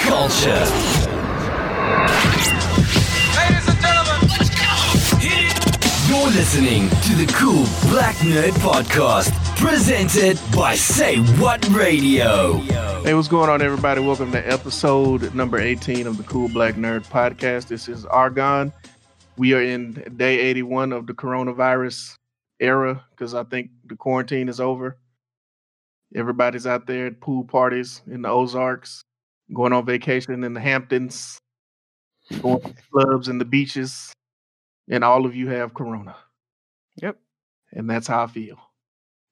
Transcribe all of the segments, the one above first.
culture. Ladies and gentlemen, let's go. You're listening to the Cool Black Nerd Podcast, presented by Say What Radio. Hey, what's going on, everybody? Welcome to episode number 18 of the Cool Black Nerd Podcast. This is Argon. We are in day 81 of the coronavirus era because I think the quarantine is over. Everybody's out there at pool parties in the Ozarks, going on vacation in the Hamptons, going to clubs and the beaches, and all of you have corona. Yep. And that's how I feel.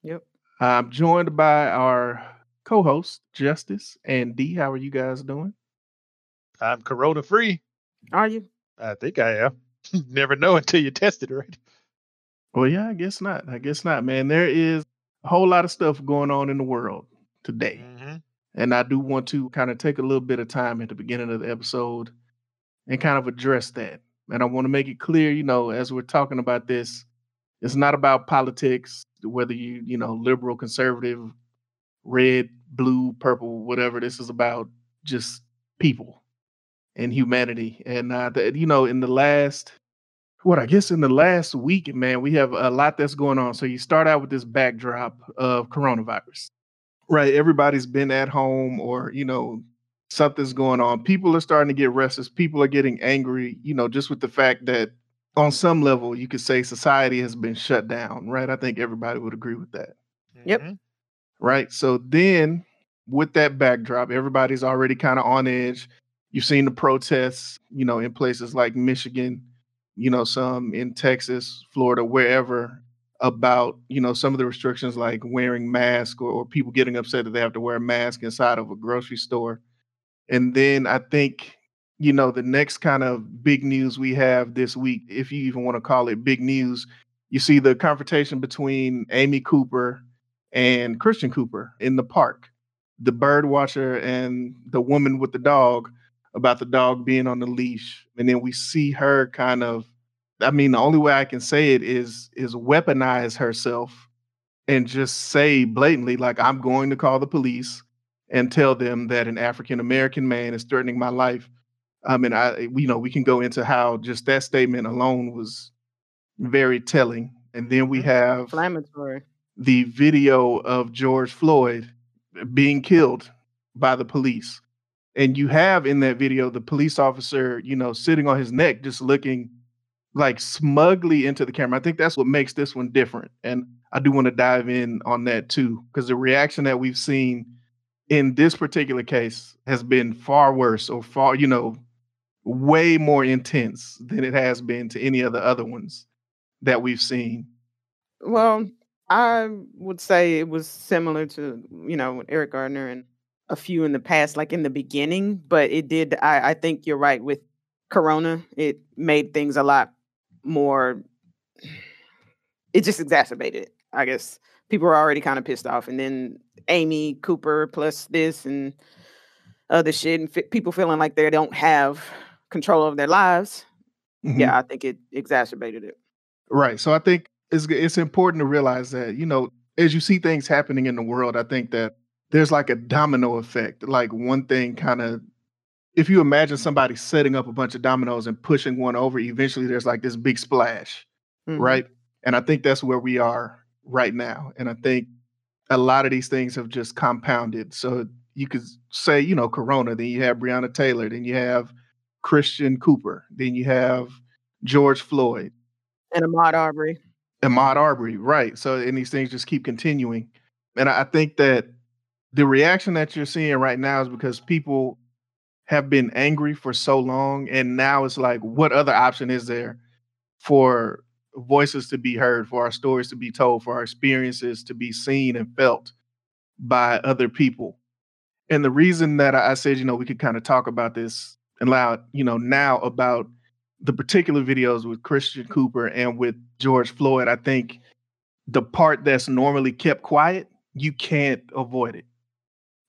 Yep. I'm joined by our co-host Justice and D. How are you guys doing? I'm corona free. Are you? I think I am. Never know until you test it, right? Well, yeah, I guess not. I guess not, man. There is a whole lot of stuff going on in the world today. Mm-hmm. And I do want to kind of take a little bit of time at the beginning of the episode and kind of address that. And I want to make it clear, you know, as we're talking about this, it's not about politics, whether you, you know, liberal, conservative, red, blue, purple, whatever. This is about just people and humanity. And uh, the, you know, in the last, what I guess in the last week, man, we have a lot that's going on. So you start out with this backdrop of coronavirus, right? Everybody's been at home, or you know, something's going on. People are starting to get restless. People are getting angry. You know, just with the fact that on some level, you could say society has been shut down, right? I think everybody would agree with that Yep. Mhm. right? So then with that backdrop, everybody's already kind of on edge. You've seen the protests, you know, in places like Michigan, you know, some in Texas, Florida, wherever, about, you know, some of the restrictions like wearing masks or, or people getting upset that they have to wear a mask inside of a grocery store. And then I think, you know, the next kind of big news we have this week, if you even want to call it big news, you see the confrontation between Amy Cooper and Christian Cooper in the park. The bird watcher and the woman with the dog about the dog being on the leash. And then we see her kind of I mean, the only way I can say it is is weaponize herself and just say blatantly, like, I'm going to call the police and tell them that an African American man is threatening my life. Um, I mean, I you know, we can go into how just that statement alone was very telling. And then we mm-hmm. have Inflammatory. the video of George Floyd being killed by the police. And you have in that video the police officer, you know, sitting on his neck, just looking like smugly into the camera. I think that's what makes this one different. And I do want to dive in on that too, because the reaction that we've seen in this particular case has been far worse or far, you know, way more intense than it has been to any of the other ones that we've seen. Well, I would say it was similar to, you know, Eric Gardner and a few in the past, like in the beginning, but it did I, I think you're right with Corona, it made things a lot more it just exacerbated it. I guess people were already kind of pissed off. And then Amy Cooper plus this and other shit and people feeling like they don't have control over their lives. Mhm. Yeah, I think it exacerbated it. Right. So I think it's it's important to realize that, you know, as you see things happening in the world, I think that there's like a domino effect. Like one thing kind of if you imagine somebody setting up a bunch of dominoes and pushing one over, eventually there's like this big splash. Mhm. right? And I think that's where we are right now. And I think a lot of these things have just compounded. So you could say, you know, Corona, then you have Breonna Taylor, then you have Christian Cooper, then you have George Floyd, And Ahmaud Arbery. Ahmaud Arbery, right? So and these things just keep continuing. And I think that the reaction that you're seeing right now is because people have been angry for so long, and now it's like, what other option is there for voices to be heard, for our stories to be told, for our experiences to be seen and felt by other people? And the reason that I said, you know, we could kind of talk about this and loud, you know, now about the particular videos with Christian Cooper and with George Floyd, I think the part that's normally kept quiet, you can't avoid it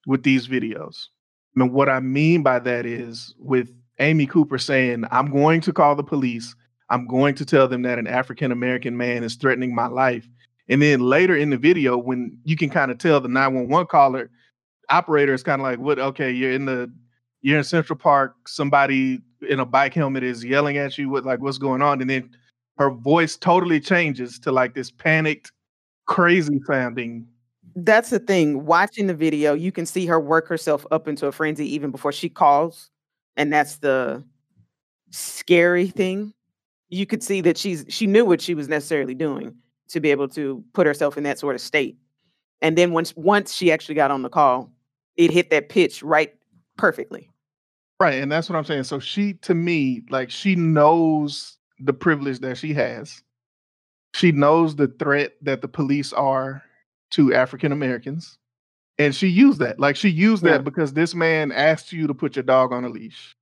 with these videos. And what I mean by that is with Amy Cooper saying, I'm going to call the police. I'm going to tell them that an African American man is threatening my life. And then later in the video, when you can kind of tell the 911 caller operator is kind of like, what? Okay, you're in the you're in Central Park. Somebody in a bike helmet is yelling at you. What like what's going on? And then her voice totally changes to like this panicked, crazy sounding. That's the thing. Watching the video, you can see her work herself up into a frenzy even before she calls. And that's the scary thing. You could see that she's she knew what she was necessarily doing to be able to put herself in that sort of state. And then once once she actually got on the call, it hit that pitch right perfectly. Right, and that's what I'm saying. So she, to me, like she knows the privilege that she has. She knows the threat that the police are to African Americans, and she used that. Like she used Yeah. that because this man asked you to put your dog on a leash.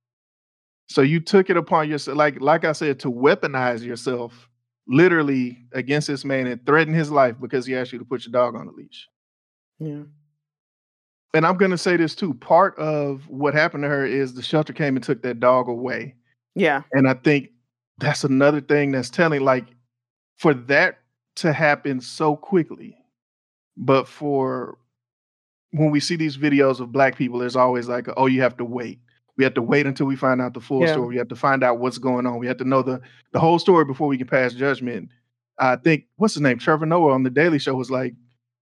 So you took it upon yourself, like like I said, to weaponize yourself, literally against this man and threaten his life because he asked you to put your dog on a leash Yeah. and I'm going to say this too. Part of what happened to her is the shelter came and took that dog away. Yeah. And I think that's another thing that's telling, like, for that to happen so quickly, but for when we see these videos of black people, there's always like, oh, you have to wait. We have to wait until we find out the full Yeah. story. We have to find out what's going on. We have to know the the whole story before we can pass judgment. I think what's his name, Trevor Noah on the Daily Show was like,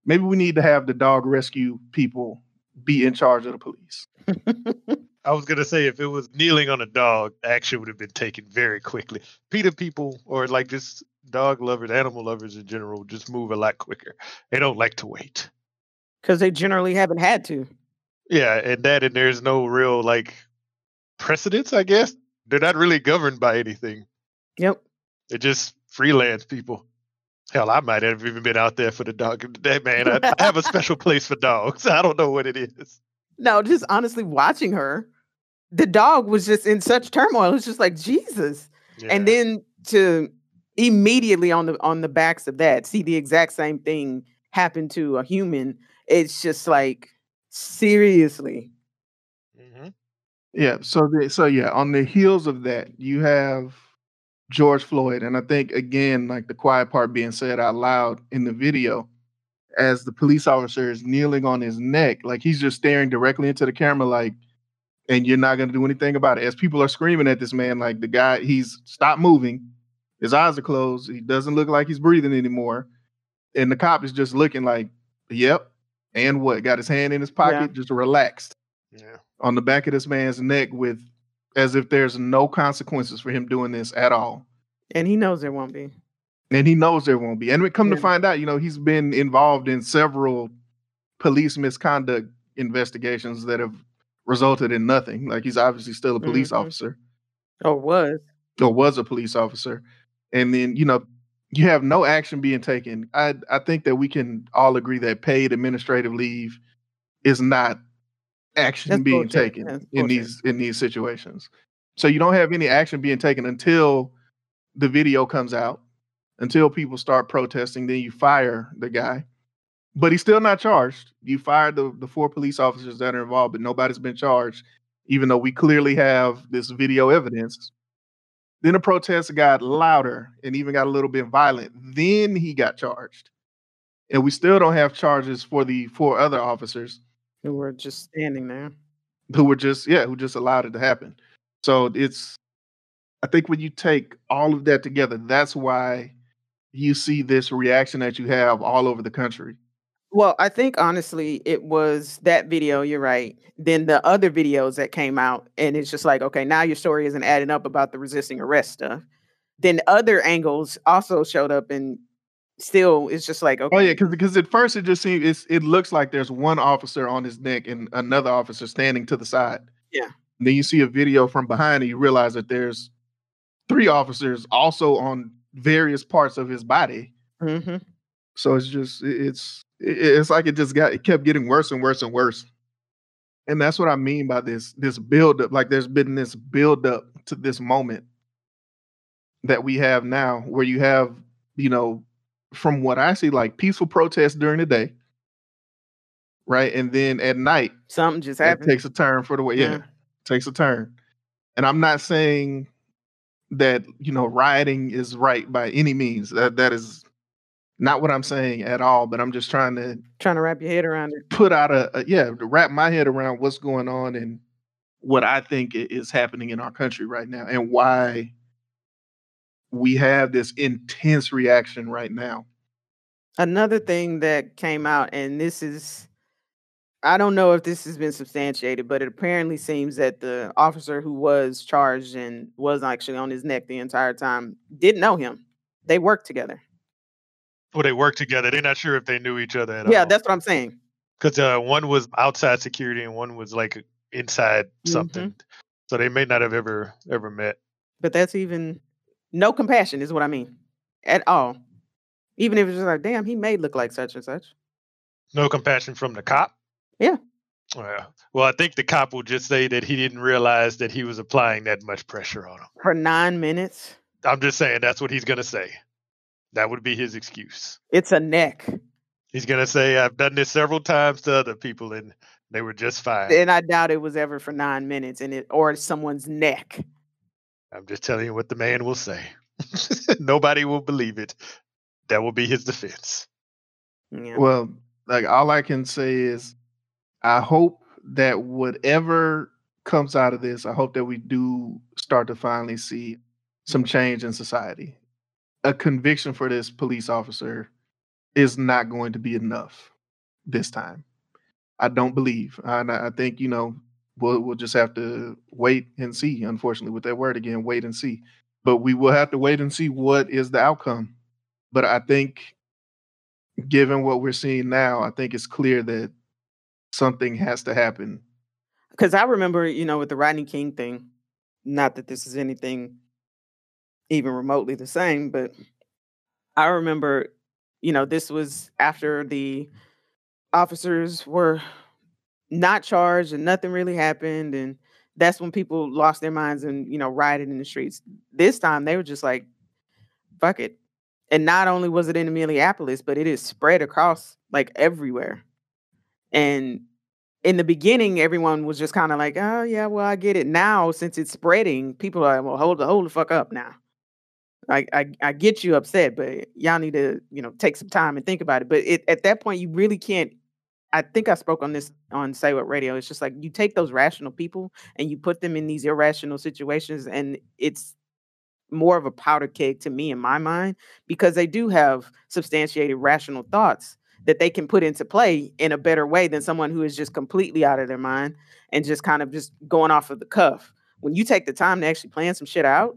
maybe we need to have the dog rescue people be in charge of the police. I was gonna say if it was kneeling on a dog, action would have been taken very quickly. PETA people or like just dog lovers, animal lovers in general, just move a lot quicker. They don't like to wait. Because they generally haven't had to. Yeah, and that and there's no real like precedence, I guess. They're not really governed by anything. Yep. They're just freelance people. Hell, I might have even been out there for the dog. today, man, I, I have a special place for dogs. I don't know what it is. No, just honestly watching her, the dog was just in such turmoil. It's just like Jesus. And then to immediately on the on the backs of that, see the exact same thing happen to a human. It's just like seriously. Mhm. Yeah. So the, so yeah, on the heels of that, you have George Floyd, and I think again, like the quiet part being said out loud in the video, as the police officer is kneeling on his neck, like he's just staring directly into the camera, like, and you're not gonna do anything about it. As people are screaming at this man, like the guy, he's stopped moving, his eyes are closed, he doesn't look like he's breathing anymore, and the cop is just looking like, yep, and what? Got his hand in his pocket, just relaxed Yeah. on the back of this man's neck with as if there's no consequences for him doing this at all. And he knows there won't be. And he knows there won't be. And we come Yeah. to find out, you know, he's been involved in several police misconduct investigations that have resulted in nothing. Like he's obviously still a police Mhm. officer Or was. or was a police officer. And then, you know, you have no action being taken. I I think that we can all agree that paid administrative leave is not action That's being bullshit. taken That's in bullshit. these in these situations. So you don't have any action being taken until the video comes out, until people start protesting, then you fire the guy. But he's still not charged. You fired the, the four police officers that are involved, but nobody's been charged, even though we clearly have this video evidence. Then the protests got louder and even got a little bit violent. Then he got charged. And we still don't have charges for the four other officers Who were just standing there. who were just yeah who just allowed it to happen so it's i think when you take all of that together that's why you see this reaction that you have all over the country. Well, I think honestly, it was that video. You're right. Then the other videos that came out, and it's just like, okay, now your story isn't adding up about the resisting arrest stuff. Then other angles also showed up, and still, it's just like, okay, Oh yeah, because because at first it just seems it's, it looks like there's one officer on his neck and another officer standing to the side. Yeah. then you see a video from behind and you realize that there's three officers also on various parts of his body. hmm So it's just it's it- it's like it just got it kept getting worse and worse and worse. And that's what I mean by this this build up. Like there's been this build up to this moment that we have now where you have, you know, from what I see, like peaceful protests during the day. Right. And then at night, something just happens. takes a turn for the way. Yeah, Yeah. takes a turn. And I'm not saying that you know rioting is right by any means. That that is not what I'm saying at all. But I'm just trying to Trying to wrap your head around it. put out a, a yeah to wrap my head around what's going on and what I think is happening in our country right now and why we have this intense reaction right now. Another thing that came out, and this is, I don't know if this has been substantiated, but it apparently seems that the officer who was charged and was actually on his neck the entire time didn't know him. They worked together. Well, they work together. They're not sure if they knew each other at Yeah, all. that's what I'm saying. because uh, one was outside security and one was like inside Mm-hmm. something. So they may not have ever ever met. But that's even no compassion, is what I mean, at all. Even if it's just like, damn, he may look like such and such. No compassion from the cop. Yeah. Well, well, I think the cop will just say that he didn't realize that he was applying that much pressure on him. For nine minutes, I'm just saying that's what he's gonna say. That would be his excuse. it's a neck. He's gonna say, "I've done this several times to other people, and they were just fine." And I doubt it was ever for nine minutes and it or someone's neck. I'm just telling you what the man will say. Nobody will believe it. That will be his defense. Yeah. Well, like all I can say is I hope that whatever comes out of this, I hope that we do start to finally see some change in society. A conviction for this police officer is not going to be enough this time. I don't believe. And I think, you know, we'll we'll just have to wait and see, unfortunately, with that word again, wait and see. But we will have to wait and see what is the outcome. But I think given what we're seeing now, I think it's clear that something has to happen. Because I remember, you know, with the Rodney King thing, not that this is anything even remotely the same, but I remember, you know, this was after the officers were not charged and nothing really happened. And that's when people lost their minds and, you know, rioted in the streets. This time they were just like, fuck it. And not only was it in Minneapolis, but it is spread across like everywhere. And in the beginning, everyone was just kind of like, "Oh yeah, well I get it." Now, since it's spreading, people are like, "Well, hold the hold the fuck up now." I, I I get you upset, but y'all need to you know take some time and think about it. But it, at that point, you really can't. I think I spoke on this on Say What Radio. It's just like you take those rational people and you put them in these irrational situations, and it's more of a powder keg to me in my mind because they do have substantiated rational thoughts that they can put into play in a better way than someone who is just completely out of their mind and just kind of just going off of the cuff. When you take the time to actually plan some shit out,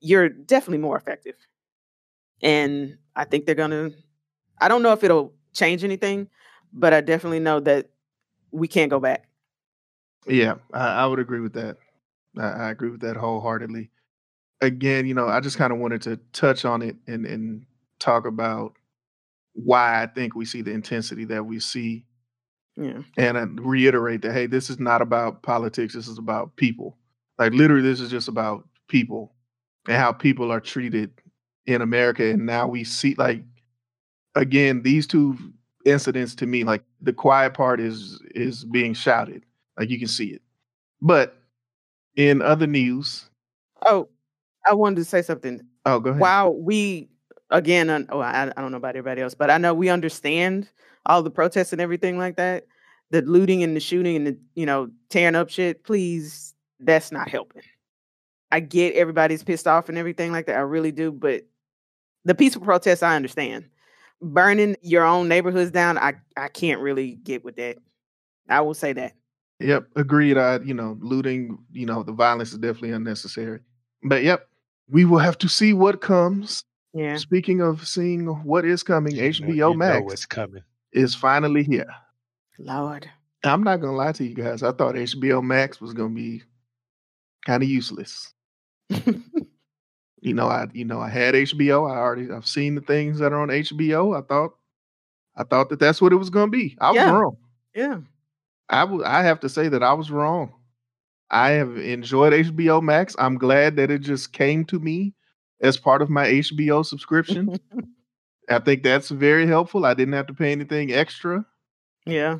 you're definitely more effective. And I think they're gonna I don't know if it'll change anything, but I definitely know that we can't go back. Yeah, I, I would agree with that. I, I agree with that wholeheartedly. Again, you know, I just kind of wanted to touch on it and and talk about why I think we see the intensity that we see, Yeah. and uh, reiterate that hey, this is not about politics. This is about people. Like literally, this is just about people and how people are treated in America. And now we see like again these two incidents to me like the quiet part is is being shouted like you can see it but in other news Oh, I wanted to say something. oh go ahead While we again, un- oh, I, I don't know about everybody else, but I know we understand all the protests and everything like that, the looting and the shooting and the you know tearing up shit. Please, that's not helping. I get everybody's pissed off and everything like that. I really do, but The peaceful protests, I understand. Burning your own neighborhoods down, I I can't really get with that. I will say that. Yep, agreed. I, you know, looting, you know, the violence is definitely unnecessary. But yep, we will have to see what comes. Yeah. Speaking of seeing what is coming, You HBO you know Max what's coming. is finally here. Lord. I'm not gonna lie to you guys. I thought HBO Max was gonna be kind of useless. You know, I you know I had HBO. I already I've seen the things that are on HBO. I thought I thought that that's what it was gonna be. I was Yeah. wrong. yeah. I would I have to say that I was wrong. I have enjoyed HBO Max. I'm glad that it just came to me as part of my HBO subscription. I think that's very helpful. I didn't have to pay anything extra. Yeah.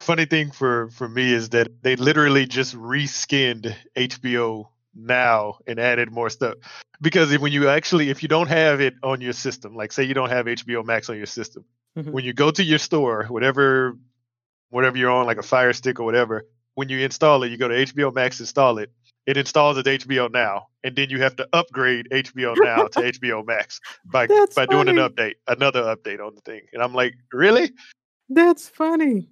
Funny thing for for me is that they literally just reskinned HBO now and added more stuff. Because if, when you actually, if you don't have it on your system, like say you don't have HBO Max on your system, Mhm. when you go to your store, whatever, whatever you're on, like a Fire Stick or whatever, when you install it, you go to HBO Max, install it. It installs as HBO Now, and then you have to upgrade HBO Now to HBO Max by That's by doing an update, another update on the thing. And I'm like, really? That's funny.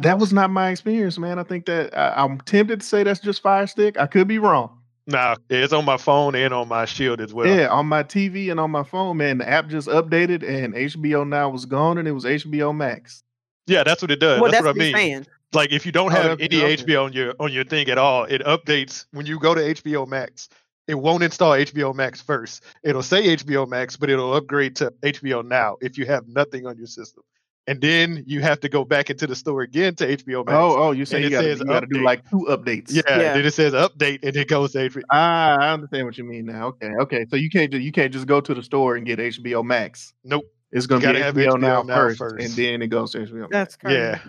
That was not my experience, man. I think that I, I'm tempted to say that's just Fire Stick. I could be wrong. Nah, it's on my phone and on my Shield as well. yeah, on my TV and on my phone, man, the app just updated and HBO Now was gone and it was HBO Max. Yeah, that's what it does. well, that's, that's what I mean. saying. Like if you don't Oh, have that's- any okay. HBO on your on your thing at all, it updates when you go to HBO Max. It won't install HBO Max first. It'll say HBO Max, but it'll upgrade to HBO Now if you have nothing on your system. And then you have to go back into the store again to HBO Max. Oh, oh, you say And you it gotta, says you gotta do like two updates. yeah, Yeah. Then it says update, and it goes to HBO. Ah, I understand what you mean now. Okay, okay. So you can't just you can't just go to the store and get HBO Max. Nope. It's gonna be gotta HBO, HBO now, Now first, first. and then it goes to HBO. Max. That's crazy.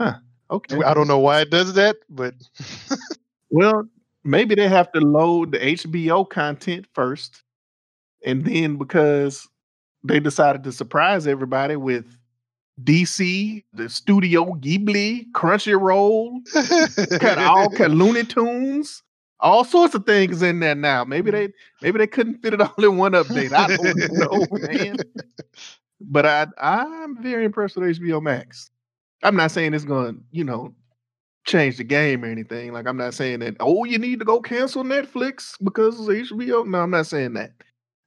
Yeah, Okay. I don't know why it does that, but Well, maybe they have to load the HBO content first, and then because they decided to surprise everybody with DC, the Studio Ghibli, Crunchyroll, cut all cut Looney Tunes, all sorts of things in there now. Maybe they maybe they couldn't fit it all in one update. I don't know, man. But I I'm very impressed with HBO Max. I'm not saying it's going to you know change the game or anything. Like I'm not saying that oh you need to go cancel Netflix because of HBO. No, I'm not saying that.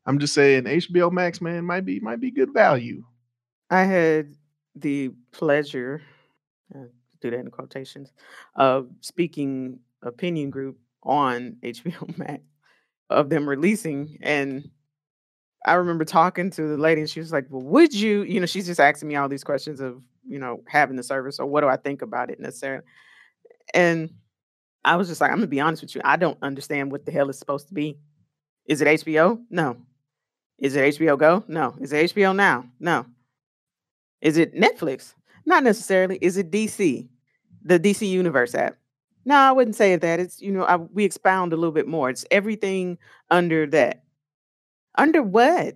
I'm just saying HBO Max man might be might be good value. I had the pleasure, uh, do that in quotations, of speaking opinion group on HBO Max of them releasing. And I remember talking to the lady, and she was like, Well, would you, you know, she's just asking me all these questions of, you know, having the service or what do I think about it necessarily. And I was just like, I'm gonna be honest with you, I don't understand what the hell it's supposed to be. Is it HBO? No. Is it HBO Go? No. Is it HBO Now? No. Is it Netflix? Not necessarily. Is it DC? The DC Universe app? No, I wouldn't say that. It's, you know, I, we expound a little bit more. It's everything under that. Under what?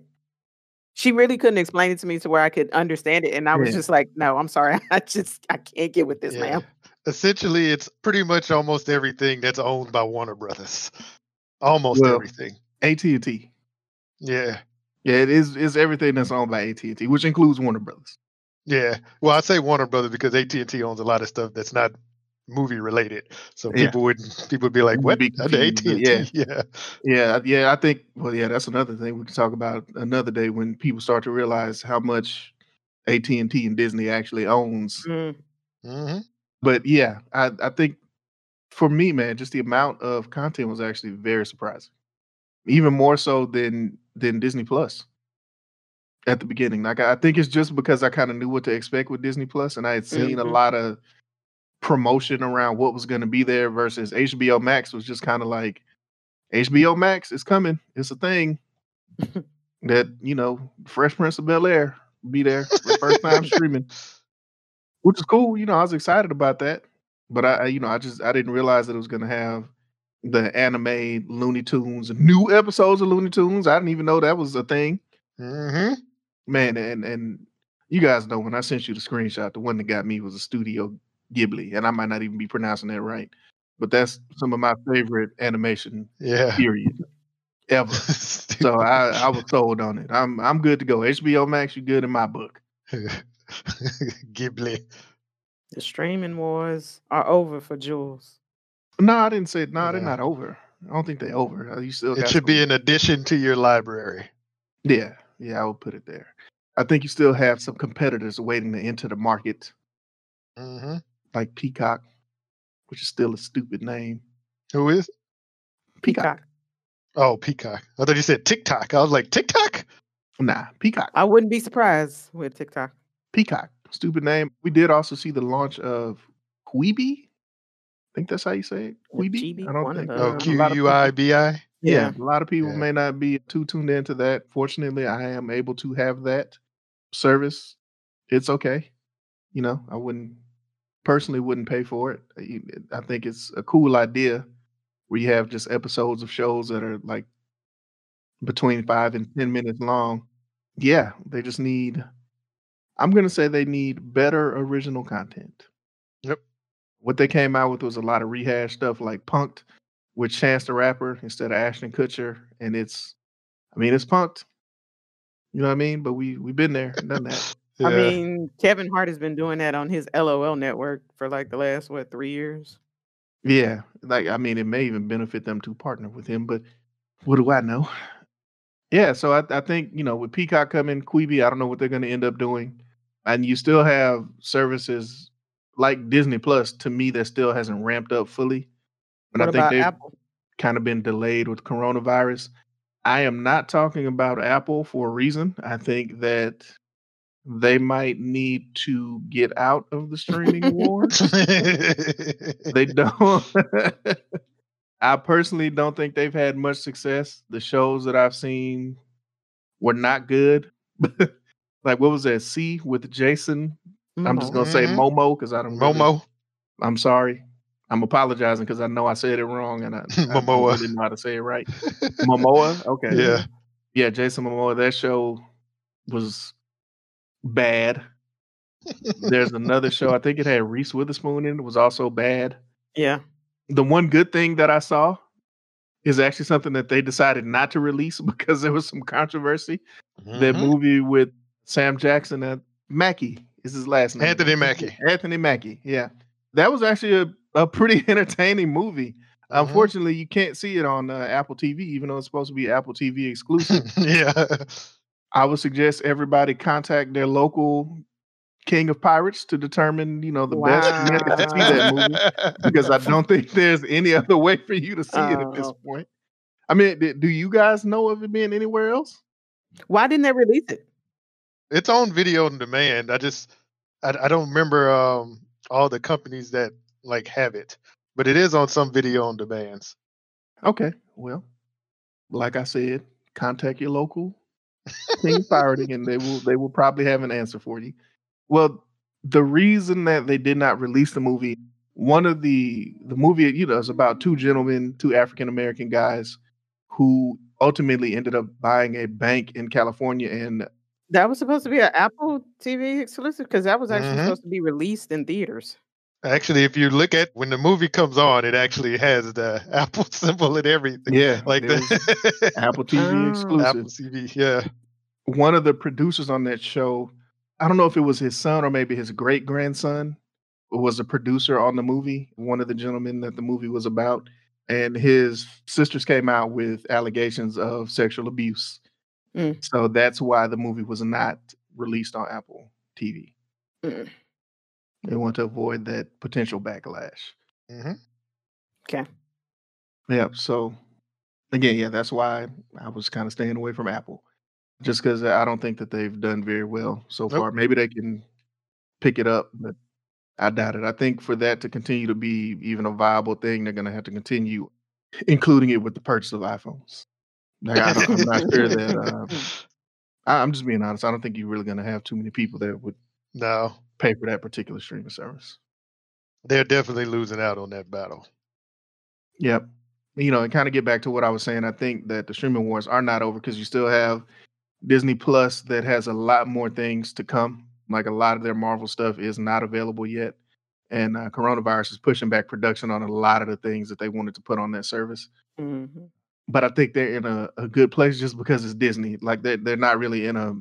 She really couldn't explain it to me to where I could understand it. And I was Yeah. just like, no, I'm sorry. I just, I can't get with this, Yeah. ma'am. essentially it's pretty much almost everything that's owned by Warner Brothers. Almost Well, everything. AT&T. Yeah. Yeah, it is is everything that's owned by AT&T, which includes Warner Brothers. Yeah. Well, I say Warner Brothers because AT and T owns a lot of stuff that's not movie related. So Yeah. people would people would be like, "What? be AT and but T?" Yeah. Yeah, yeah, I think. Well, yeah, that's another thing we can talk about another day when people start to realize how much AT and T and Disney actually owns. Mm, hmm But yeah, I I think for me, man, just the amount of content was actually very surprising, even more so than than Disney Plus at the beginning. Like I think it's just because I kind of knew what to expect with Disney Plus, and I had seen a Mhm. lot of promotion around what was going to be there versus HBO Max was just kind of like HBO Max is coming. It's a thing that you know, Fresh Prince of Bel Air be there for the first time streaming, which is cool. You know, I was excited about that, but I, you know, I just I didn't realize that it was going to have the anime Looney Tunes, new episodes of Looney Tunes. I didn't even know that was a thing, hmm man. And and you guys know when I sent you the screenshot, the one that got me was a Studio Ghibli, and I might not even be pronouncing that right, but that's some of my favorite animation Yeah. period. ever. So I, I was sold on it. I'm I'm good to go. HBO Max, you good in my book. Ghibli. The streaming wars are over for Jules. No, I didn't say no. They're not over. I don't think they're over. Uh, You still It got should be some- an addition to your library. Yeah, yeah, I would put it there. I think you still have some competitors waiting to enter the market, hmm like Peacock, which is still a stupid name. Who is? Peacock. Oh, Peacock. I thought you said TikTok. I was like, TikTok? Nah, Peacock. I wouldn't be surprised with TikTok. Peacock. Stupid name. We did also see the launch of Quibi. I think that's how you say it. Or Quibi. I don't think. those. Oh, a Q lot of U I people- B I. Yeah, a lot of people Yeah. may not be too tuned into that. Fortunately, I am able to have that service. It's okay. You know, I wouldn't personally wouldn't pay for it. I think it's a cool idea where you have just episodes of shows that are like between five and ten minutes long. Yeah, they just need. I'm gonna say they need better original content. Yep. What they came out with was a lot of rehash stuff like Punked with Chance the Rapper instead of Ashton Kutcher, and it's, I mean, it's punked. You know what I mean? But we we've been there, done that. Yeah. I mean, Kevin Hart has been doing that on his LOL network for like the last what three years. Yeah, like I mean, it may even benefit them to partner with him, but what do I know? Yeah, so I, I think you know with Peacock coming, Quibi, I don't know what they're going to end up doing, and you still have services like Disney Plus. To me, that still hasn't ramped up fully, and what I think about they've Apple? kind of been delayed with coronavirus. I am not talking about Apple for a reason. I think that they might need to get out of the streaming war. they don't. I personally don't think they've had much success. The shows that I've seen were not good. like what was that? See with Jason. I'm just gonna say Mhm. Momo because I don't. really- Momo. I'm sorry. I'm apologizing because I know I said it wrong and I, I don't know how to say it right. Momoa. Okay. Yeah. Yeah, Jason Momoa. That show was bad. There's another show. I think it had Reese Witherspoon in it. Was also bad. Yeah. The one good thing that I saw is actually something that they decided not to release because there was some controversy. That Mhm. movie with Sam Jackson and Mackie is his last name. Anthony Mackie. Anthony Mackie. Yeah, that was actually a, a pretty entertaining movie. Mhm. Unfortunately, you can't see it on uh, Apple TV, even though it's supposed to be Apple TV exclusive. yeah. I would suggest everybody contact their local King of Pirates to determine, you know, the best minute to see that movie because I don't think there's any other way for you to see it at this Oh. point. I mean, do you guys know of it being anywhere else? Why didn't they release it? it's on video on demand. I just I, I don't remember um all the companies that like have it, but it is on some video on demands. Okay, well, like I said, contact your local King of Pirating, and they will they will probably have an answer for you. Well, the reason that they did not release the movie, one of the the movie, you know, is about two gentlemen, two African American guys, who ultimately ended up buying a bank in California, and That was supposed to be an Apple TV exclusive because that was actually Mhm. supposed to be released in theaters. Actually, if you look at when the movie comes on, it actually has the Apple symbol and everything. yeah, Like the Apple TV Oh. exclusive. Apple TV. Yeah. one of the producers on that show, I don't know if it was his son or maybe his great grandson, was a producer on the movie. One of the gentlemen that the movie was about, and his sisters came out with allegations of sexual abuse. Mm. So that's why the movie was not released on Apple TV. Mm. They want to avoid that potential backlash. hmm Okay. Yeah. So again, yeah, that's why I was kind of staying away from Apple, just because I don't think that they've done very well so Nope. far. Maybe they can pick it up, but I doubt it. I think for that to continue to be even a viable thing, they're going to have to continue including it with the purchase of iPhones. Like, I don't, I'm not sure that. Uh, I, I'm just being honest. I don't think you're really going to have too many people that would No, pay for that particular streaming service. they're definitely losing out on that battle. Yep. You know, and kind of get back to what I was saying. I think that the streaming wars are not over because you still have Disney Plus that has a lot more things to come. Like a lot of their Marvel stuff is not available yet. And uh, coronavirus is pushing back production on a lot of the things that they wanted to put on that service. Mhm. but I think they're in a, a good place just because it's Disney. Like they're they're not really in a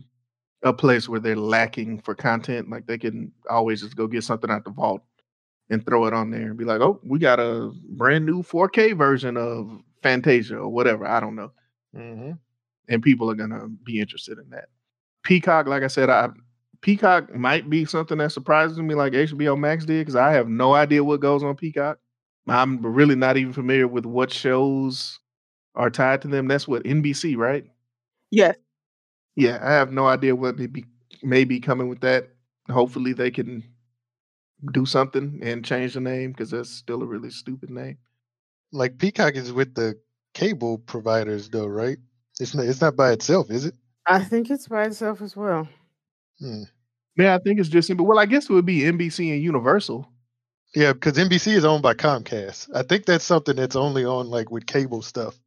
a place where they're lacking for content. Like they can always just go get something out the vault and throw it on there and be like, oh, we got a brand new 4K version of Fantasia or whatever. I don't know. hmm And people are gonna be interested in that. Peacock, like I said, I Peacock might be something that surprises me, like HBO Max did, because I have no idea what goes on Peacock. I'm really not even familiar with what shows are tied to them. That's what NBC, right? Yes. Yeah, I have no idea what may be may be coming with that. Hopefully, they can do something and change the name because that's still a really stupid name. Like Peacock is with the cable providers, though, right? It's not. It's not by itself, is it? I think it's by itself as well. Hmm. Yeah, I think it's just but well, I guess it would be NBC and Universal. Yeah, because NBC is owned by Comcast. I think that's something that's only on like with cable stuff.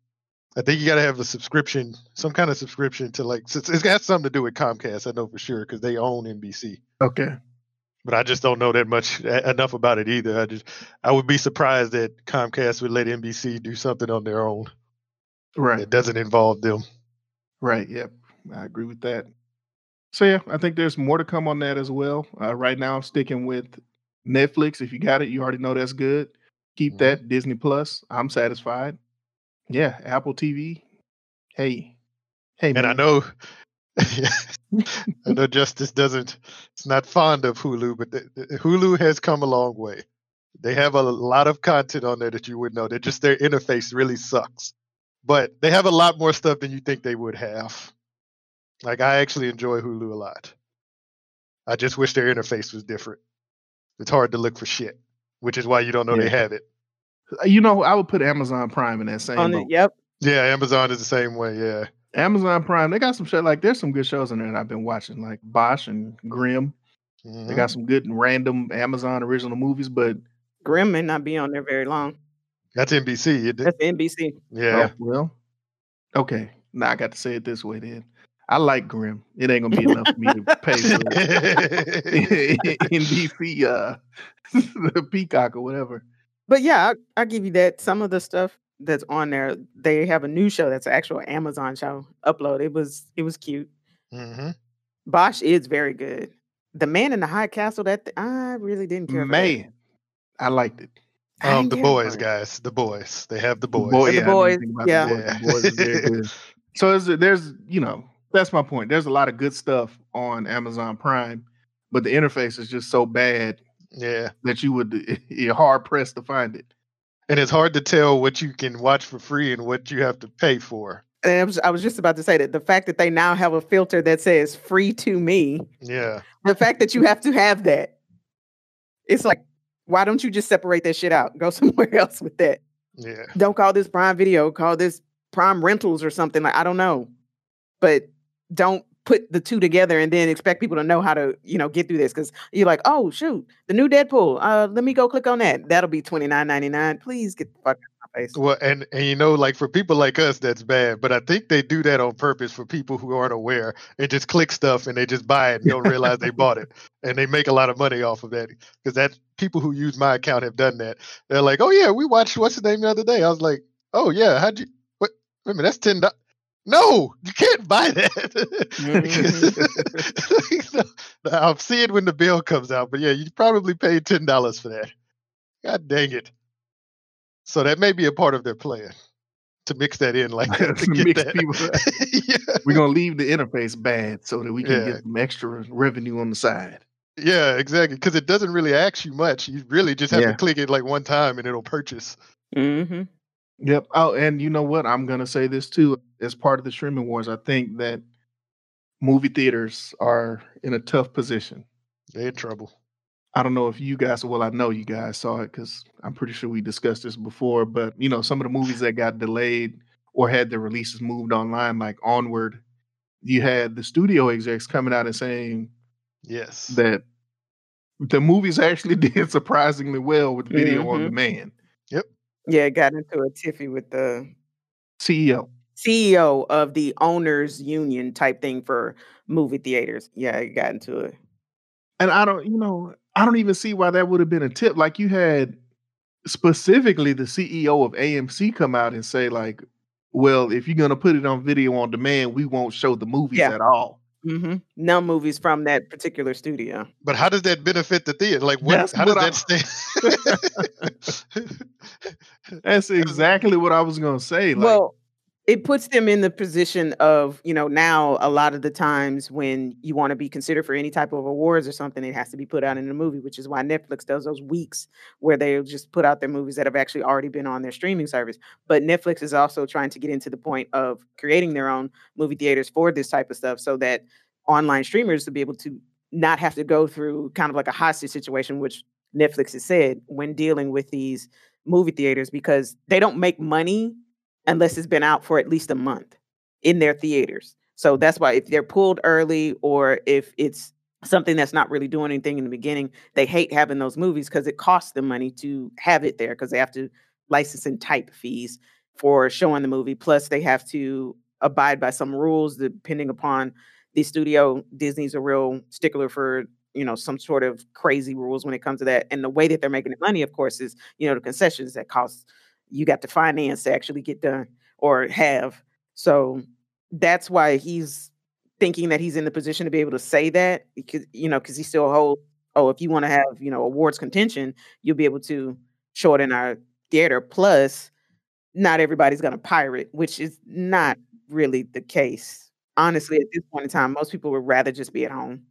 I think you got to have a subscription, some kind of subscription to like. It's, it's got something to do with Comcast. I know for sure because they own NBC. Okay. But I just don't know that much enough about it either. I just I would be surprised that Comcast would let NBC do something on their own Right. It doesn't involve them. Right. Yep. I agree with that. So yeah, I think there's more to come on that as well. Uh, right now, I'm sticking with Netflix. If you got it, you already know that's good. Keep Mhm. that Disney Plus. I'm satisfied. Yeah, Apple TV. Hey, hey, And I know, I know Justice doesn't, it's not fond of Hulu, but the, the- Hulu has come a long way. They have a lot of content on there that you wouldn't know. That just their interface really sucks, but they have a lot more stuff than you think they would have. Like I actually enjoy Hulu a lot. I just wish their interface was different. It's hard to look for shit, which is why you don't know they have it. You know, I would put Amazon Prime in that same On the, boat. yep. Yeah, Amazon is the same way. Yeah. Amazon Prime, they got some shit like there's some good shows in there that I've been watching, like Bosch and Grimm. They Mhm. got some good and random Amazon original movies, but Grimm may not be on there very long. That's NBC. isn't it? That's NBC. Yeah. oh, well, okay. Now I got to say it this way then. I like Grimm. It ain't gonna be enough for me to pay for NBC, uh, the Peacock or whatever. But yeah, I, I give you that. Some of the stuff that's on there, they have a new show that's an actual Amazon show upload. It was it was cute. hmm Bosch is very good. The Man in the High Castle, that th- I really didn't care. for that. I liked it. Um, the boys, it. guys, the boys. They have the boys. Boy, The yeah, I didn't boys, yeah. The boys. The boys is very good. So there's, you know, that's my point. There's a lot of good stuff on Amazon Prime, but the interface is just so bad Yeah, that you would you're hard pressed to find it. and it's hard to tell what you can watch for free and what you have to pay for. And I was, I was just about to say that the fact that they now have a filter that says free to me, Yeah, the fact that you have to have that, it's like, why don't you just separate that shit out? Go somewhere else with that. yeah. Don't call this Prime Video, call this Prime Rentals or something. Like, I don't know. But don't put the two together and then expect people to know how to, you know, get through this. Cause you're like, oh shoot, the new Deadpool. Uh, let me go click on that. That'll be twenty nine ninety nine. Please get the fuck out of my face. Well, and and you know, like for people like us, that's bad. But I think they do that on purpose for people who aren't aware and just click stuff and they just buy it and don't realize they bought it, and they make a lot of money off of that. Because that people who use my account have done that. They're like, oh yeah, we watched what's the name the other day. I was like, oh yeah, how'd you? What? Wait a minute, that's ten dollars. No, you can't buy that. I'll see it when the bill comes out. But yeah, you probably paid ten dollars for that. God dang it. So that may be a part of their plan to mix that in, like to To get mix that. people yeah. We're gonna leave the interface bad so that we can Yeah. get some extra revenue on the side. yeah, exactly. Because it doesn't really ask you much. You really just have Yeah. to click it like one time and it'll purchase. Mm-hmm. Yep. Oh, and you know what? I'm gonna say this too. As part of the streaming wars, I think that movie theaters are in a tough position. They're in trouble. I don't know if you guys, well, I know you guys saw it because I'm pretty sure we discussed this before. But you know, some of the movies that got delayed or had their releases moved online, like Onward, you had the studio execs coming out and saying Yes. that the movies actually did surprisingly well with video on Mhm. demand. Yeah, got into a tiffy with the CEO. CEO of the owners union type thing for movie theaters. Yeah, it got into it. And I don't, you know, I don't even see why that would have been a tip. Like you had specifically the CEO of AMC come out and say, like, well, if you're gonna put it on video on demand, we won't show the movies Yeah. at all. Hmm No movies from that particular studio. But how does that benefit the theater? Like, what? That's how does what that stay? That's exactly what I was gonna say. Like, well, it puts them in the position of, you know, now a lot of the times when you want to be considered for any type of awards or something, it has to be put out in a movie, which is why Netflix does those weeks where they'll just put out their movies that have actually already been on their streaming service. But Netflix is also trying to get into the point of creating their own movie theaters for this type of stuff so that online streamers to be able to not have to go through kind of like a hostage situation, which Netflix has said when dealing with these movie theaters because they don't make money unless it's been out for at least a month in their theaters. So that's why if they're pulled early or if it's something that's not really doing anything in the beginning, they hate having those movies because it costs them money to have it there because they have to license and type fees for showing the movie. Plus, they have to abide by some rules depending upon the studio. Disney's a real stickler for you know some sort of crazy rules when it comes to that. And the way that they're making the money, of course, is you know the concessions that cost you got to finance to actually get done or have. So that's why he's thinking that he's in the position to be able to say that because you know because he still holds. Oh, if you want to have you know awards contention, you'll be able to show it in our theater. Plus, not everybody's going to pirate, which is not really the case. Honestly, at this point in time, most people would rather just be at home.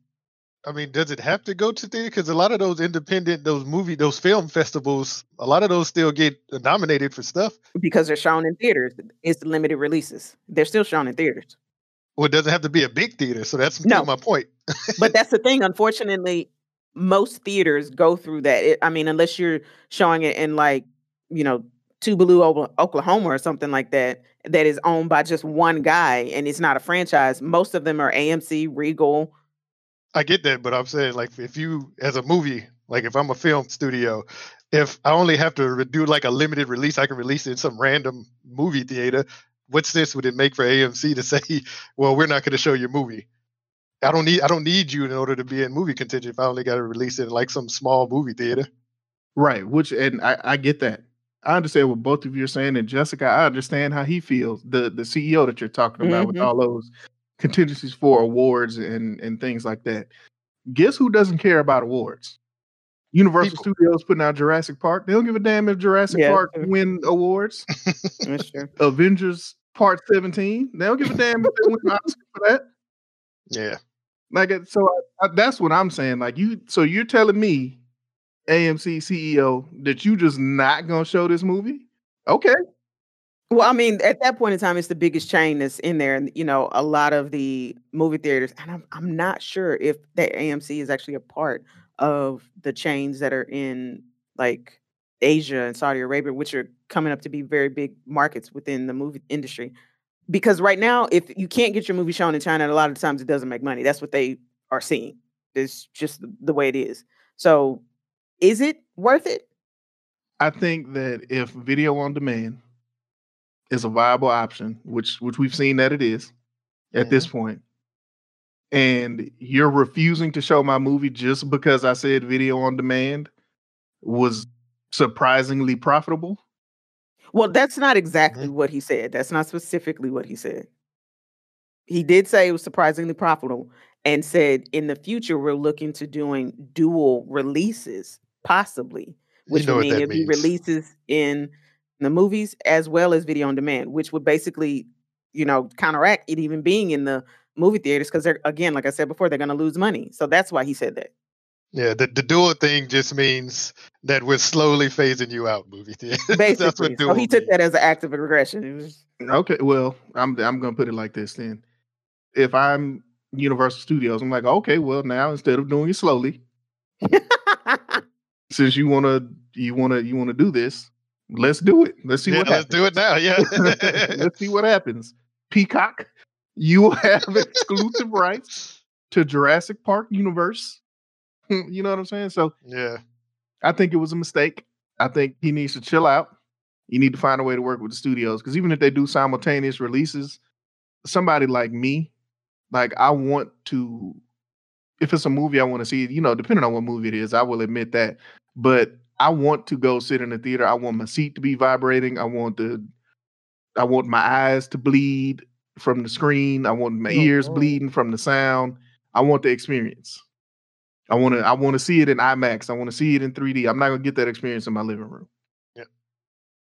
I mean, does it have to go to theater? Because a lot of those independent, those movie, those film festivals, a lot of those still get nominated for stuff. because they're shown in theaters. It's the limited releases. They're still shown in theaters. Well, it doesn't have to be a big theater. So that's No. my point. But that's the thing. Unfortunately, most theaters go through that. It, I mean, unless you're showing it in like, you know, Tubaloo, Oklahoma or something like that, that is owned by just one guy and it's not a franchise. Most of them are AMC, Regal. I get that, but I'm saying like if you as a movie, like if I'm a film studio, if I only have to do like a limited release, I can release it in some random movie theater. What sense would it make for AMC to say, "Well, we're not going to show your movie"? I don't need I don't need you in order to be in movie contention if I only got to release it in like some small movie theater. Right. Which and I, I get that. I understand what both of you are saying, and Jessica, I understand how he feels. The the CEO that you're talking about with Mhm. all those contingencies for awards and and things like that. Guess who doesn't care about awards? Universal People. Studios putting out Jurassic Park. They don't give a damn if Jurassic Yeah, Park win awards. Avengers Part 17. They don't give a damn if they win Oscar for that. Yeah. Like so, I, I, that's what I'm saying. Like you, so you're telling me, AMC CEO, that you just not gonna show this movie? Okay, Well, I mean, at that point in time, it's the biggest chain that's in there, and you know, a lot of the movie theaters. And I'm I'm not sure if that AMC is actually a part of the chains that are in like Asia and Saudi Arabia, which are coming up to be very big markets within the movie industry. Because right now, if you can't get your movie shown in China, a lot of times it doesn't make money. That's what they are seeing. It's just the- the way it is. So, is it worth it? I think that if video on demand is a viable option, which which we've seen that it is at this point. point, and you're refusing to show my movie just because I said video on demand was surprisingly profitable. Well, that's not exactly mm-hmm. what he said. That's not specifically what he said. He did say it was surprisingly profitable and said in the future we're looking to doing dual releases, possibly, which know would mean that it'd be means. releases in the movies as well as video on demand, which would basically, you know, counteract it even being in the movie theaters because they're again, like I said before, they're gonna lose money. So that's why he said that. Yeah, the, the dual thing just means that we're slowly phasing you out, movie theater. That's Basically. what so dual he took means. that as an act of aggression. It was Okay, well, I'm I'm gonna put it like this then. If I'm Universal Studios, I'm like, okay, well, now instead of doing it slowly, since you wanna you wanna you wanna do this, let's do it. Let's see yeah, what let's happens. do it now. Yeah. let's see what happens. Peacock, you will have exclusive rights to Jurassic Park universe. you know what I'm saying? So yeah. I think it was a mistake. I think he needs to chill out. You need to find a way to work with the studios because even if they do simultaneous releases, somebody like me, like I want to, if it's a movie I want to see, you know, depending on what movie it is, I will admit that. But I want to go sit in the theater. I want my seat to be vibrating. I want the I want my eyes to bleed from the screen. I want my Oh, ears bleeding from the sound. I want the experience. I want to. I want to see it in IMAX. I want to see it in 3D. I'm not gonna get that experience in my living room. Yep.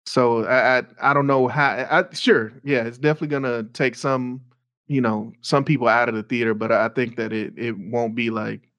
So I, I I don't know how. I sure yeah, it's definitely gonna take some you know some people out of the theater, but I think that it it won't be like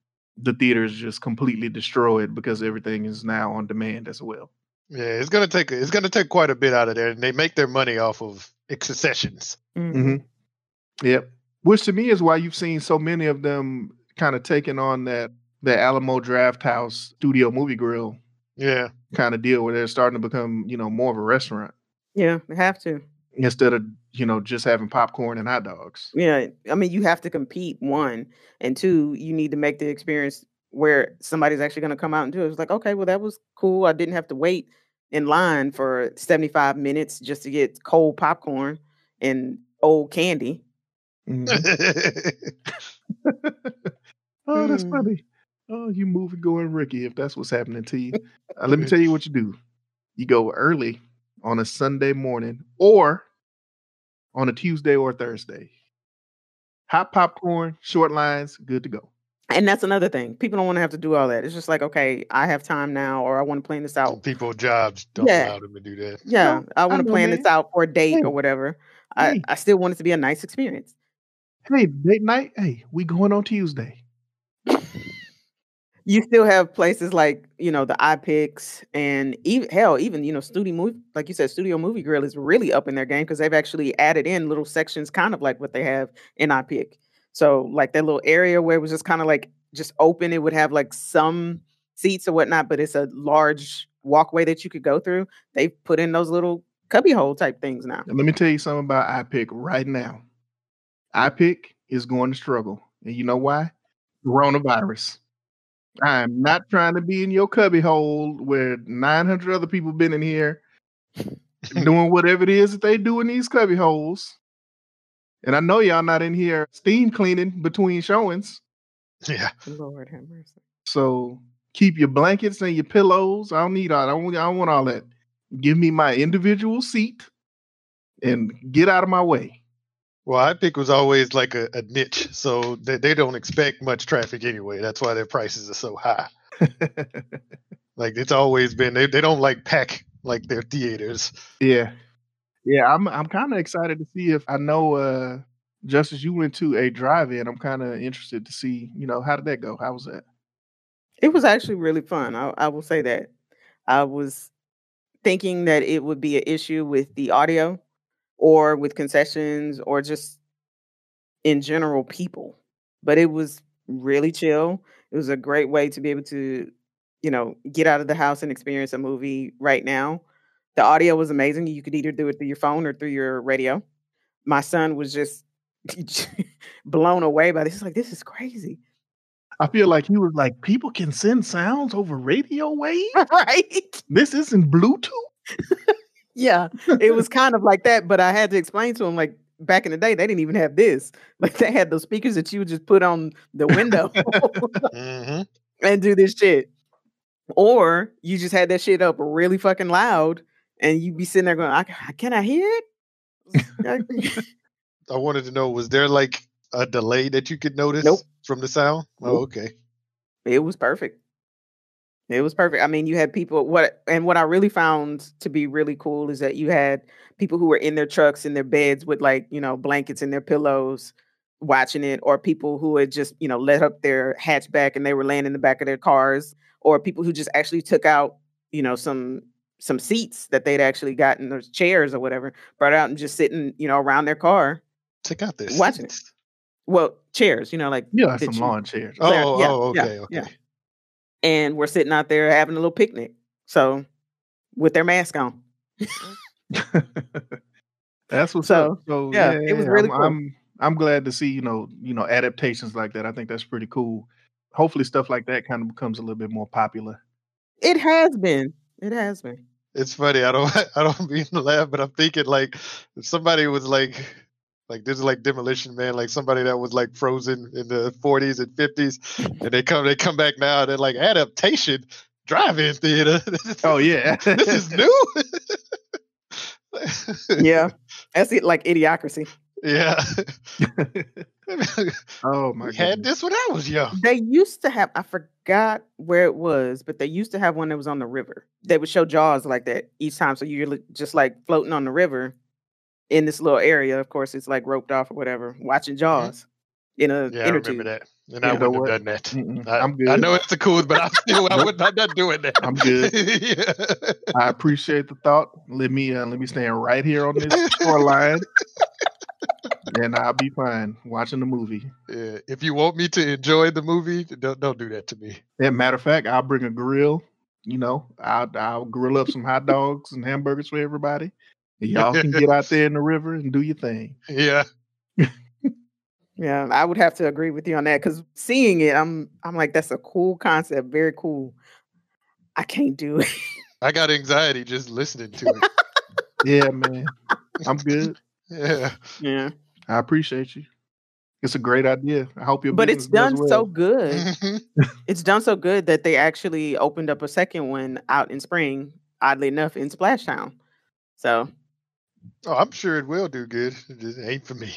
the theater is just completely destroyed because everything is now on demand as well. Yeah, it's gonna take it's gonna take quite a bit out of there, and they make their money off of concessions. Mhm. Mm-hmm. Yep. Which to me is why you've seen so many of them kind of taking on that the Alamo Drafthouse Studio Movie Grill Yeah, kind of deal where they're starting to become, you know, more of a restaurant Yeah, they have to. instead of, you know, just having popcorn and hot dogs. Yeah, I mean, you have to compete. One and two, you need to make the experience where somebody's actually going to come out and do it. It's like, okay, well, that was cool. I didn't have to wait in line for seventy-five minutes just to get cold popcorn and old candy. Mhm. oh, that's Mm. funny. Oh, you moving going Ricky, if that's what's happening to you. Uh, let me tell you what you do. You go early on a Sunday morning or on a Tuesday or Thursday. Hot popcorn, short lines, good to go. And that's another thing. People don't want to have to do all that. It's just like, okay, I have time now, or I want to plan this out. people jobs don't Yeah. allow them to do that. Yeah, I I want to plan man. this out for a date Hey. or whatever. I, I still want it to be a nice experience. Hey, date night. Hey, we going on Tuesday. You still have places like you know the iPics and even hell, even you know studio movie, like you said, Studio Movie Grill is really up in their game because they've actually added in little sections, kind of like what they have in iPic. So like that little area where it was just kind of like just open, it would have like some seats or whatnot, but it's a large walkway that you could go through. They've put in those little cubby hole type things now. Let me tell you something about iPic right now. iPic is going to struggle. And you know why? Coronavirus. I'm not trying to be in your cubbyhole where 900 other people been in here doing whatever it is that they do in these cubby holes. And I know y'all not in here steam cleaning between showings. Yeah, Lord have mercy. So keep your blankets and your pillows. I don't need all. I don't, I don't want all that. Give me my individual seat and get out of my way. Well, I think was always like a, a niche, so they, they don't expect much traffic anyway. That's why their prices are so high. Like it's always been they, they don't like pack like their theaters. yeah, yeah. I'm I'm kind of excited to see if I know. uh Justice, you went to a drive-in. I'm kind of interested to see. You know, how did that go? How was that? It was actually really fun. I, I will say that. I was thinking that it would be an issue with the audio or with concessions or just in general people, but it was really chill. It was a great way to be able to, you know, get out of the house and experience a movie right now. The audio was amazing. You could either do it through your phone or through your radio. My son was just blown away by this. He's like, this is crazy. I feel like he was like, people can send sounds over radio waves. right? This isn't Bluetooth. Yeah, it was kind of like that, but I had to explain to him like back in the day they didn't even have this. Like they had those speakers that you would just put on the window hmm and do this shit. Or you just had that shit up really fucking loud and you'd be sitting there going, I, can I hear it? I wanted to know was there like a delay that you could notice Nope. from the sound? Oh, okay. it was perfect. It was perfect. I mean, you had people what and what I really found to be really cool is that you had people who were in their trucks in their beds with like, you know, blankets and their pillows watching it or people who had just, you know, let up their hatchback and they were laying in the back of their cars or people who just actually took out, you know, some some seats that they'd actually gotten those chairs or whatever, brought out and just sitting, you know, around their car. Check out this. Watching it. Well, chairs, you know, like Yeah, some you- lawn chairs. Oh, yeah, oh, yeah, okay, okay. yeah. And we're sitting out there having a little picnic. So with their mask on. Mm-hmm. That's what's So, up. So yeah, yeah, it was really I'm, cool. I'm I'm glad to see you know you know adaptations like that. I think that's pretty cool. Hopefully, stuff like that kind of becomes a little bit more popular. It has been. It has been. It's funny. I don't I don't mean to laugh, but I'm thinking like if somebody was like like this is like demolition man, like somebody that was like frozen in the 40s and 50s, and they come they come back now. They're like adaptation drive-in theater. Oh yeah, this is new. Yeah, that's it. Like idiocracy. yeah. oh my we god. had this when I was young. They used to have. I forgot where it was, but they used to have one that was on the river. They would show Jaws like that each time. So you're just like floating on the river in this little area. Of course, it's like roped off or whatever, watching Jaws in a Mm-hmm. Yeah, I inner tube. remember that. And You I know wouldn't what? have done that. Mm-mm, I, I'm good. I know it's the cool, but I'm still I would not not doing that. I'm good. yeah. I appreciate the thought. Let me uh, let me stand right here on this shoreline, and I'll be fine watching the movie. Yeah. If you want me to enjoy the movie, don't don't do that to me. As a matter of fact, I'll bring a grill. You know, I'll I'll grill up some hot dogs and hamburgers for everybody. And y'all can get out there in the river and do your thing. Yeah. Yeah, I would have to agree with you on that because seeing it, I'm I'm like, that's a cool concept, very cool. I can't do it. I got anxiety just listening to it. Yeah, man. I'm good. Yeah. yeah, I appreciate you. It's a great idea. I hope your but it's business does done so good. It's done so good that they actually opened up a second one out in Spring. Oddly enough, in Splashtown. So Oh, I'm sure it will do good. It just ain't for me.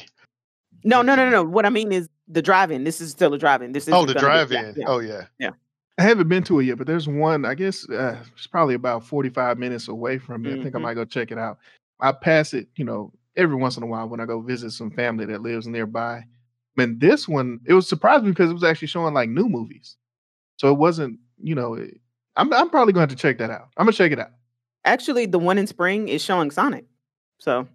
no, no, no, no. What I mean is the drive-in. This is still a drive-in. This is Oh, the drive-in. Oh, yeah. Yeah. I haven't been to it yet, but there's one. I guess uh, it's probably about 45 minutes away from me. I think I Mhm. might go check it out. I pass it, you know, every once in a while when I go visit some family that lives nearby. And this one, it was surprising because it was actually showing like new movies, so it wasn't, you know. It, I'm I'm probably going to have to check that out. I'm gonna check it out. Actually, the one in Spring is showing Sonic. So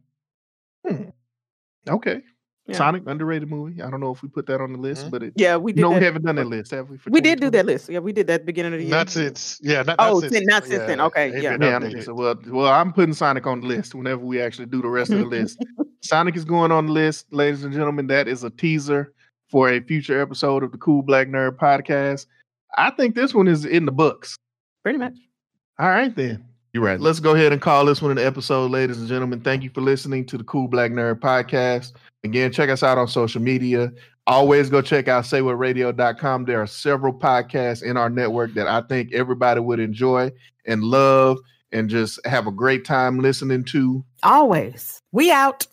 Okay, Yeah. Sonic underrated movie. I don't know if we put that on the list, Mhm. but it. yeah, we did. no, that. we haven't done that list, have we? We did do that list. Yeah, we did that at the beginning of the year. Not since. Yeah. Not, Oh, not since- since. not since then. Okay, yeah. Yeah, I'm updated. just, well, well, I'm putting Sonic on the list whenever we actually do the rest of the list. Sonic is going on the list, ladies and gentlemen. That is a teaser for a future episode of the Cool Black Nerd podcast. I think this one is in the books. Pretty much. All right, then. You're right. Let's go ahead and call this one an episode, ladies and gentlemen. Thank you for listening to the Cool Black Nerd podcast. Again, check us out on social media. Always go check out saywhatradio.com. There are several podcasts in our network that I think everybody would enjoy and love and just have a great time listening to. Always. We out.